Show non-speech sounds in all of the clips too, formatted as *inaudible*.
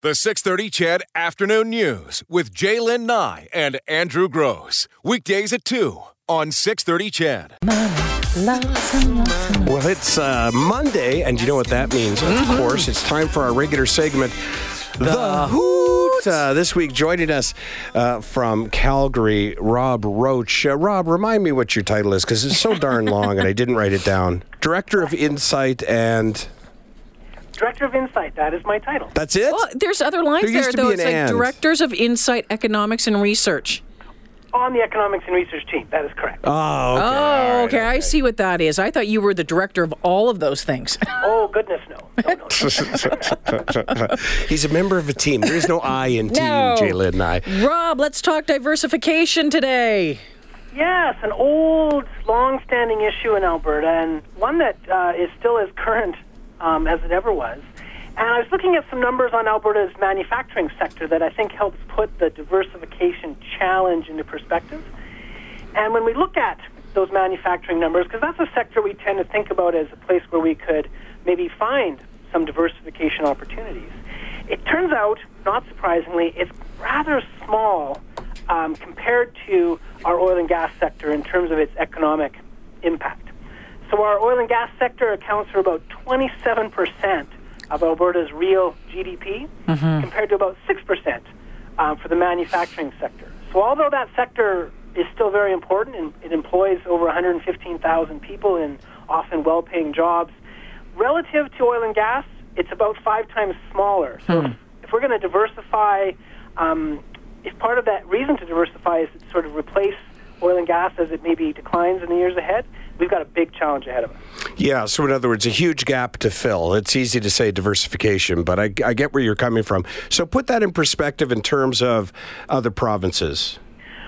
The 630 CHED Afternoon News with Jaylynn Nye and Andrew Grose. Weekdays at 2 on 630 CHED. Well, it's uh, Monday, and you know what that means. Of course, it's time for our regular segment, The, Hoot. Uh, this week, joining us uh, from Calgary, Rob Roach. Uh, Rob, remind me what your title is because it's so darn long and I didn't write it down. Director of Insight and. Director of Insight, that is my title. That's it? Well, there's other lines There there, though. It's an like and. Directors of Insight, Economics, and Research. On the Economics and Research team, that is correct. Oh, okay. Oh, okay. I see what that is. I thought you were the director of all of those things. *laughs* Oh, goodness, no. no, no, no. *laughs* He's a member of a team. There is no I in team, No. Jaylynn and I. Rob, let's talk diversification today. yes, an old, long-standing issue in Alberta, and one that uh, is still as current um, as it ever was. And I was looking at some numbers on Alberta's manufacturing sector that I think helps put the diversification challenge into perspective. And when we look at those manufacturing numbers, because that's a sector we tend to think about as a place where we could maybe find some diversification opportunities, it turns out, not surprisingly, it's rather small um, compared to our oil and gas sector in terms of its economic impact. So our oil and gas sector accounts for about 27 percent of Alberta's real GDP, compared to about 6% um, for the manufacturing sector. So, although that sector is still very important and it employs over 115,000 people in often well paying jobs, relative to oil and gas, it's about five times smaller. So, if, if we're going to diversify, um, if part of that reason to diversify is to sort of replace oil and gas as it maybe declines in the years ahead, we've got a big challenge ahead of us. Yeah, so in other words, a huge gap to fill. It's easy to say diversification, but I, I get where you're coming from. So put that in perspective in terms of other provinces.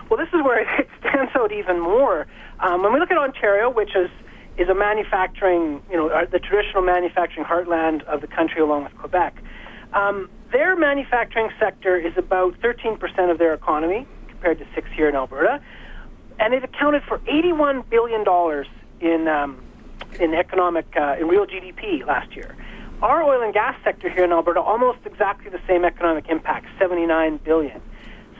Well, this is where *laughs* it stands out even more. Um, when we look at Ontario, which is is a manufacturing, you know, uh, the traditional manufacturing heartland of the country, along with Quebec, um, their manufacturing sector is about 13% of their economy, compared to six here in Alberta, and it accounted for 81 billion dollars in um, in economic uh, in real GDP last year. Our oil and gas sector here in Alberta almost exactly the same economic impact, 79 billion.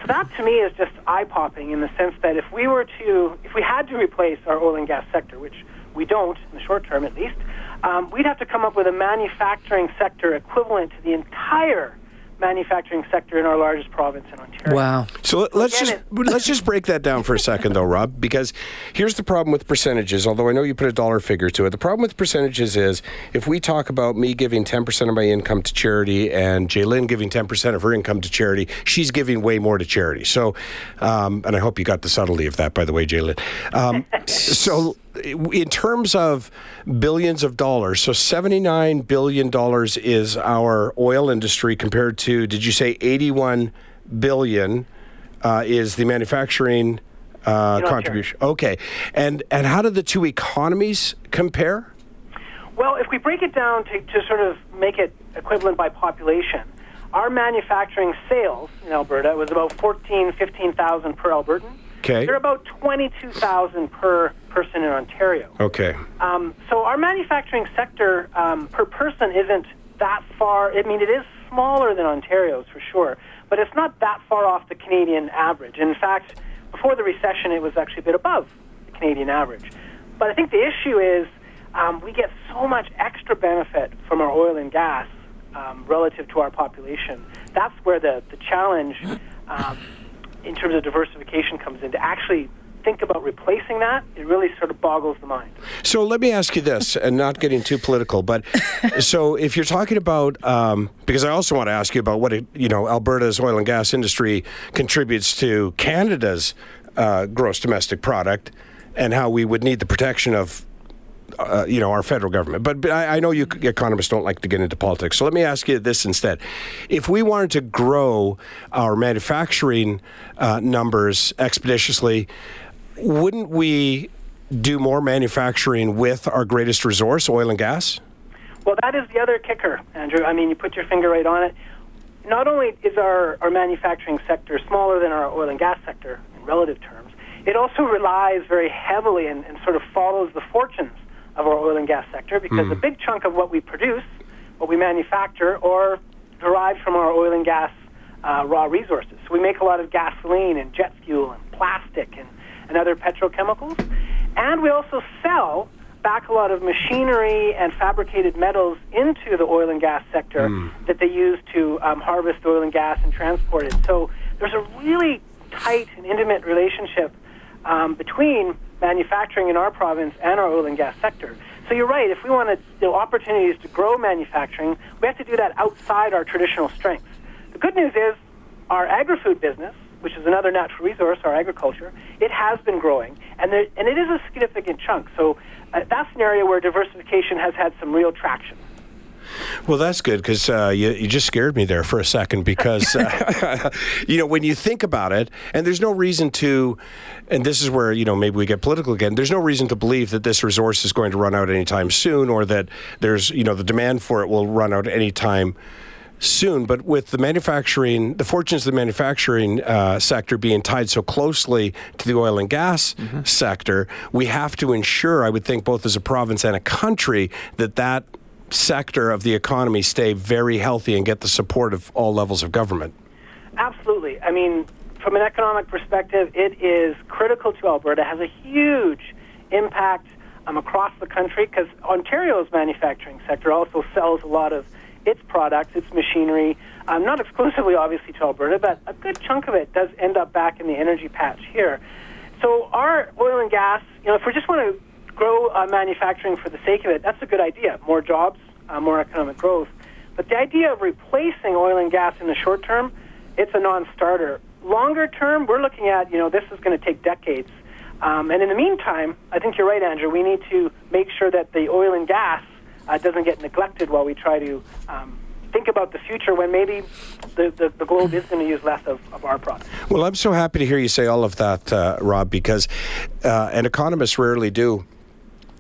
So that to me is just eye popping in the sense that if we were to, if we had to replace our oil and gas sector, which we don't in the short term at least, um, we'd have to come up with a manufacturing sector equivalent to the entire manufacturing sector in our largest province in Ontario. Wow. So let- let's just again, let's just break that down for a second, though, Rob, because here's the problem with percentages. Although I know you put a dollar figure to it, the problem with percentages is if we talk about me giving 10% of my income to charity and Jaylynn giving 10% of her income to charity, she's giving way more to charity. So, um, and I hope you got the subtlety of that, by the way, Jaylynn. Um, *laughs* so. In terms of billions of dollars, so $79 billion is our oil industry compared to, did you say 81 billion uh, is the manufacturing uh, contribution. Okay, and and how do the two economies compare? Well, if we break it down to, to sort of make it equivalent by population, our manufacturing sales in Alberta was about 14, 15,000 per Albertan. Okay. They're about 22,000 per person in Ontario. Okay, Um, so our manufacturing sector um, per person isn't that far. I mean, it is smaller than Ontario's for sure, but it's not that far off the Canadian average. In fact, before the recession, it was actually a bit above the Canadian average. But I think the issue is um, we get so much extra benefit from our oil and gas um, relative to our population. That's where the, the challenge um, in terms of diversification comes in. To actually think about replacing that, it really sort of boggles the mind. so let me ask you this, and not getting too political, but *laughs* so if you're talking about, um, because I also want to ask you about what it, you know Alberta's oil and gas industry contributes to Canada's uh, gross domestic product, and how we would need the protection of uh, you know, our federal government. But, but I, I know you economists don't like to get into politics. So let me ask you this instead: If we wanted to grow our manufacturing uh, numbers expeditiously, wouldn't we do more manufacturing with our greatest resource, oil and gas? Well, that is the other kicker, Andrew. I mean, you put your finger right on it. Not only is our, our manufacturing sector smaller than our oil and gas sector in relative terms, it also relies very heavily and, and sort of follows the fortunes of our oil and gas sector because a big chunk of what we produce, what we manufacture, or derived from our oil and gas uh, raw resources. So we make a lot of gasoline and jet fuel and plastic and, and other petrochemicals. And we also sell back a lot of machinery and fabricated metals into the oil and gas sector that they use to um, harvest oil and gas and transport it. So there's a really tight and intimate relationship um, between manufacturing in our province and our oil and gas sector. So you're right. If we want you know, opportunities to grow manufacturing, we have to do that outside our traditional strengths. The good news is our agri-food business, which is another natural resource, our agriculture, it has been growing, and there, and it is a significant chunk. So uh, that's an area where diversification has had some real traction. Well, that's good because uh, you, you just scared me there for a second because, uh, *laughs* you know, when you think about it, and there's no reason to, and this is where, you know, maybe we get political again, there's no reason to believe that this resource is going to run out anytime soon or that there's, you know, the demand for it will run out anytime soon. But with the manufacturing, the fortunes of the manufacturing uh, sector being tied so closely to the oil and gas sector, we have to ensure, I would think, both as a province and a country, that that sector of the economy stay very healthy and get the support of all levels of government. Absolutely. I mean, from an economic perspective, it is critical to Alberta. Has a huge impact um, across the country because Ontario's manufacturing sector also sells a lot of its products, its machinery, um, not exclusively, obviously, to Alberta, but a good chunk of it does end up back in the energy patch here. So our oil and gas, you know, if we just want to grow uh, manufacturing for the sake of it, that's a good idea. More jobs, uh, more economic growth. But the idea of replacing oil and gas in the short term, it's a non-starter. Longer term, we're looking at, you know, this is going to take decades. Um, and in the meantime, I think you're right, Andrew. We need to make sure that the oil and gas uh, doesn't get neglected while we try to um, think about the future when maybe the, the, the globe is going to use less of, of our products. Well, I'm so happy to hear you say all of that, uh, Rob, because uh, and economists rarely do.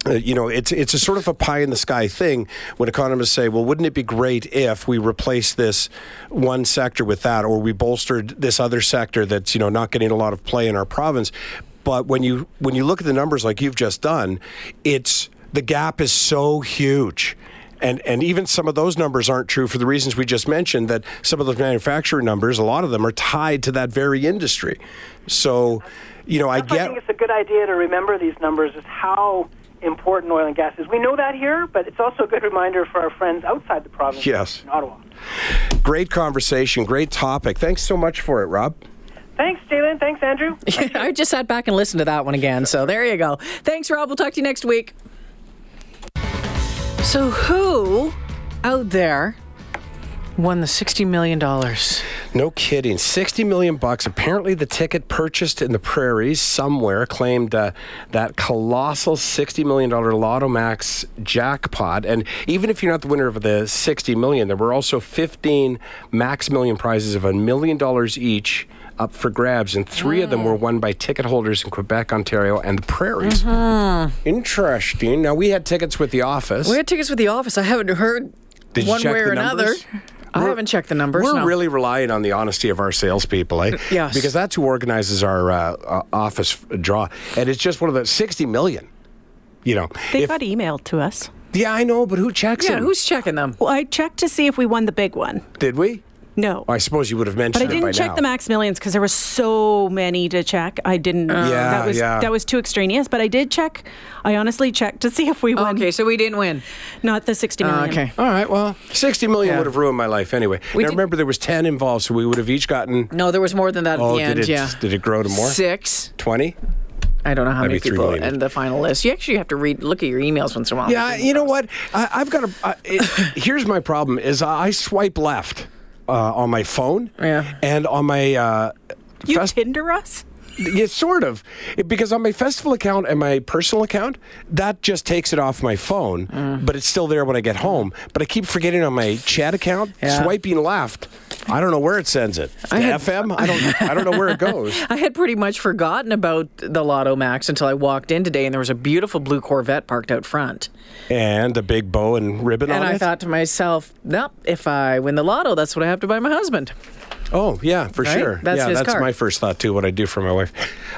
Uh, you know, it's it's a sort of a pie in the sky thing when economists say, "Well, wouldn't it be great if we replaced this one sector with that, or we bolstered this other sector that's you know not getting a lot of play in our province?" But when you when you look at the numbers like you've just done, it's the gap is so huge. And, and even some of those numbers aren't true for the reasons we just mentioned that some of those manufacturing numbers, a lot of them are tied to that very industry. So, you know, I That's why get. I think it's a good idea to remember these numbers is how important oil and gas is. We know that here, but it's also a good reminder for our friends outside the province Yes. in Ottawa. Great conversation, great topic. Thanks so much for it, Rob. Thanks, Jaylynn. Thanks, Andrew. *laughs* I just sat back and listened to that one again. So there you go. Thanks, Rob. We'll talk to you next week. So, who out there won the $60 million? No kidding. 60 million bucks. Apparently, the ticket purchased in the prairies somewhere claimed uh, that colossal $60 million Lotto Max jackpot. And even if you're not the winner of the 60 million, there were also 15 Max Million prizes of a million dollars each up for grabs, and three of them were won by ticket holders in Quebec, Ontario, and the prairies. Interesting. Now, we had tickets with the office. We had tickets with the office. I haven't heard Did you one check way or the another. Numbers? I haven't checked the numbers. We're no. really relying on the honesty of our salespeople, eh? *laughs* Yes. Because that's who organizes our uh, uh, office draw, and it's just one of the sixty million. You know, They if- got emailed to us. yeah, I know, but who checks Yeah, them? who's checking them? Well, I checked to see if we won the big one. Did we? No. I suppose you would have mentioned But I it by didn't check now. the max millions because there were so many to check. I didn't. Yeah, that was yeah. that was too extraneous. But I did check. I honestly checked to see if we won. Okay, so we didn't win. Not the sixty million. Uh, okay. All right, well, sixty million Yeah. would have ruined my life anyway. We now did- remember, there was ten involved, so we would have each gotten. No, there was more than that at Oh, the end. did it? yeah. Did it grow to more? Six. Twenty? I don't know how That'd many people million. and the final list. You actually have to read, look at your emails once in a while. Yeah, you know what? I, I've got a. Uh, it, *laughs* here's my problem: is I swipe left uh, on my phone, Yeah. and on my. Uh, You fest- Tinder us? Yeah, sort of. It- because on my festival account and my personal account, that just takes it off my phone, Mm. but it's still there when I get home. But I keep forgetting on my chat account, Yeah. swiping left. I don't know where it sends it. I had- FM? I don't. I don't know where it goes. *laughs* I had pretty much forgotten about the Lotto Max until I walked in today and there was a beautiful blue Corvette parked out front. And a big bow and ribbon on it. And I it. thought to myself, no, if I win the Lotto, that's what I have to buy my husband. oh yeah, for Right? sure. That's yeah, that's car. my first thought too. What I do for my wife.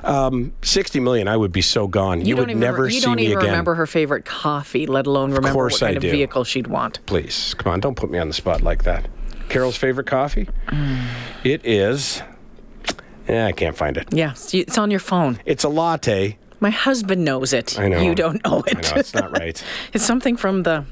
Um, Sixty million, I would be so gone. You, don't would even never you see don't me even again. remember her favorite coffee, let alone remember what kind I of do. vehicle she'd want. Please, come on, don't put me on the spot like that. Carol's favorite coffee? It is. Yeah, I can't find it. Yeah, it's it's on your phone. It's a latte. My husband knows it. I know. You don't know it. I know it's not right. *laughs* it's something from the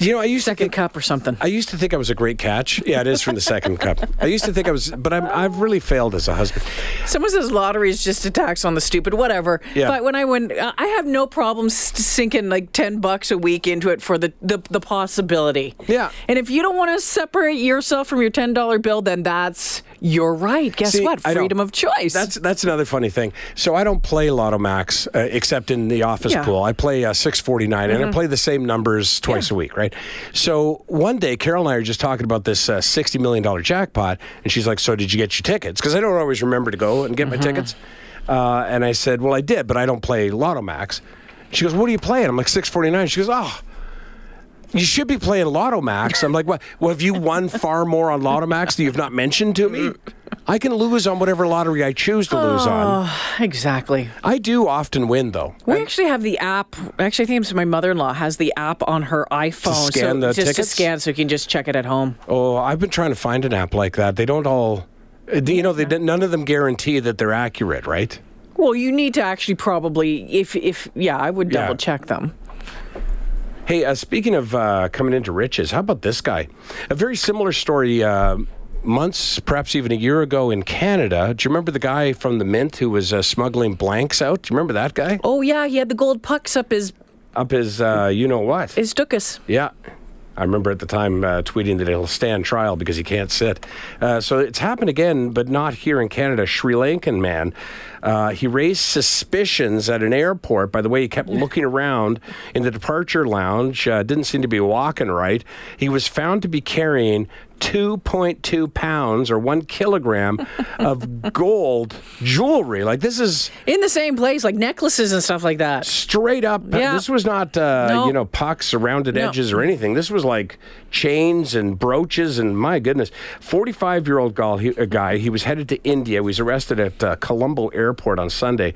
You know, I used to second think, cup or something. I used to think I was a great catch. Yeah, it is from the second cup. I used to think I was, but I'm, I've really failed as a husband. Someone says lottery is just a tax on the stupid, whatever. Yeah. But when I went, I have no problem sinking like ten bucks a week into it for the the, the possibility. Yeah. And if you don't want to separate yourself from your ten dollar bill, then that's your right. Guess See, what? Freedom of choice. That's that's another funny thing. So I don't play Lotto Max uh, except in the office Yeah. pool. I play uh, 649 and I play the same numbers twice Yeah. a week, right? So one day Carol and I are just talking about this uh, 60 million dollar jackpot and she's like, "So did you get your tickets?" Because I don't always remember to go and get my tickets. Uh, and I said, "Well, I did, but I don't play Lotto Max." She goes, "What are you playing?" I'm like, "649." She goes, "Oh." You should be playing Lotto Max. I'm like, what? Well, have you won far more on Lotto Max that you've not mentioned to me? I can lose on whatever lottery I choose to lose on. exactly. I do often win, though. We actually have the app. Actually, I think it's my mother-in-law has the app on her iPhone, scan so the just to tickets? scan, so you can just check it at home. Oh, I've been trying to find an app like that. They don't all, uh, you know, they none of them guarantee that they're accurate, right? Well, you need to actually probably, if if yeah, I would Yeah. double check them. Hey, uh, speaking of uh, coming into riches, how about this guy? A very similar story. Uh, months, perhaps even a year ago in Canada. Do you remember the guy from the Mint who was uh, smuggling blanks out? Do you remember that guy? Oh yeah, he had the gold pucks up his Up his, uh, you know what? his dookus. Yeah. I remember at the time uh, tweeting that he'll stand trial because he can't sit. Uh, so it's happened again, but not here in Canada. Sri Lankan man. Uh, he raised suspicions at an airport by the way he kept looking around in the departure lounge. Uh, didn't seem to be walking right. He was found to be carrying 2.2 pounds or one kilogram *laughs* of gold jewelry. Like this is In the same place, like necklaces and stuff like that. straight up. Yeah. This was not, uh, No. you know, pucks, or rounded No. edges, or anything. This was like chains and brooches, and my goodness, forty-five-year-old guy. He, guy. He was headed to India. He was arrested at uh, Colombo Airport on Sunday.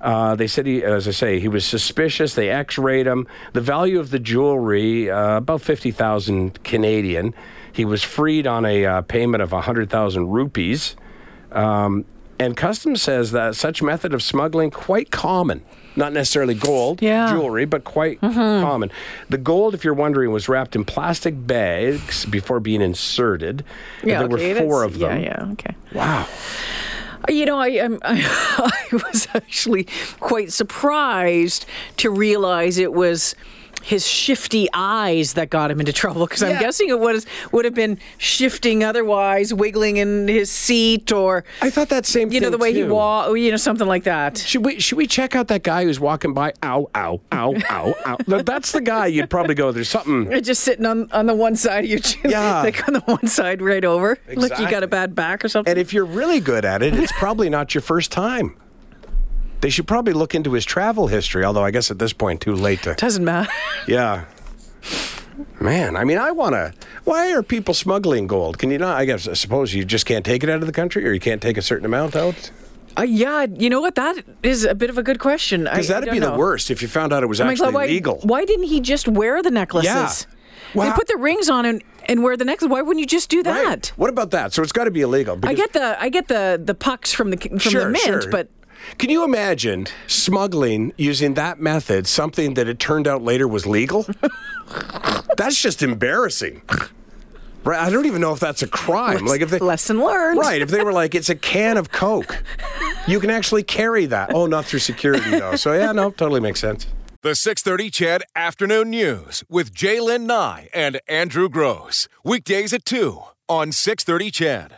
Uh, they said he, as I say, he was suspicious. They X-rayed him. The value of the jewelry, uh, about fifty thousand Canadian. He was freed on a uh, payment of hundred thousand rupees. Um, and customs says that such method of smuggling quite common. Not necessarily gold Yeah. Mm-hmm. jewelry, but quite common. The gold, if you're wondering, was wrapped in plastic bags before being inserted. And Yeah, there okay, were four of them. Yeah, yeah, okay. Wow. You know, I, I'm- I *laughs* I was actually quite surprised to realize it was his shifty eyes that got him into trouble because I'm guessing it was would have been shifting otherwise, wiggling in his seat, or I thought that same thing. you know the way he walked, you know something like that. Should we should we check out that guy who's walking by? Ow, ow, ow, ow, ow. That's the guy you'd probably go. There's something. Or *laughs* Just sitting on, on the one side of your chin, Yeah. *laughs* like on the one side right over, like you got a bad back or something. And if you're really good at it, it's probably not your first time. They should probably look into his travel history. Although I guess at this point, too late to. Doesn't matter. *laughs* Yeah. Man, I mean, I want to. Why are people smuggling gold? Can you not? I guess I suppose you just can't take it out of the country, or you can't take a certain amount out. Uh, yeah, you know what? That is a bit of a good question. Because that'd be the worst if you found out it was actually God, why, legal. Why didn't he just wear the necklaces? Yeah. They put the rings on and, and wear the necklace. Why wouldn't you just do that? Right. What about that? So it's got to be illegal. I get the I get the the pucks from the from Sure, the mint, sure. but Can you imagine smuggling using that method something that it turned out later was legal? *laughs* that's just embarrassing. Right? I don't even know if that's a crime. like if they lesson learned. Right, if they were like it's a can of Coke. You can actually carry that. Oh, not through security though. So yeah, no, totally makes sense. The 630 CHED Afternoon News with Jaylynn Nye and Andrew Grose. Weekdays at 2 on 630 CHED.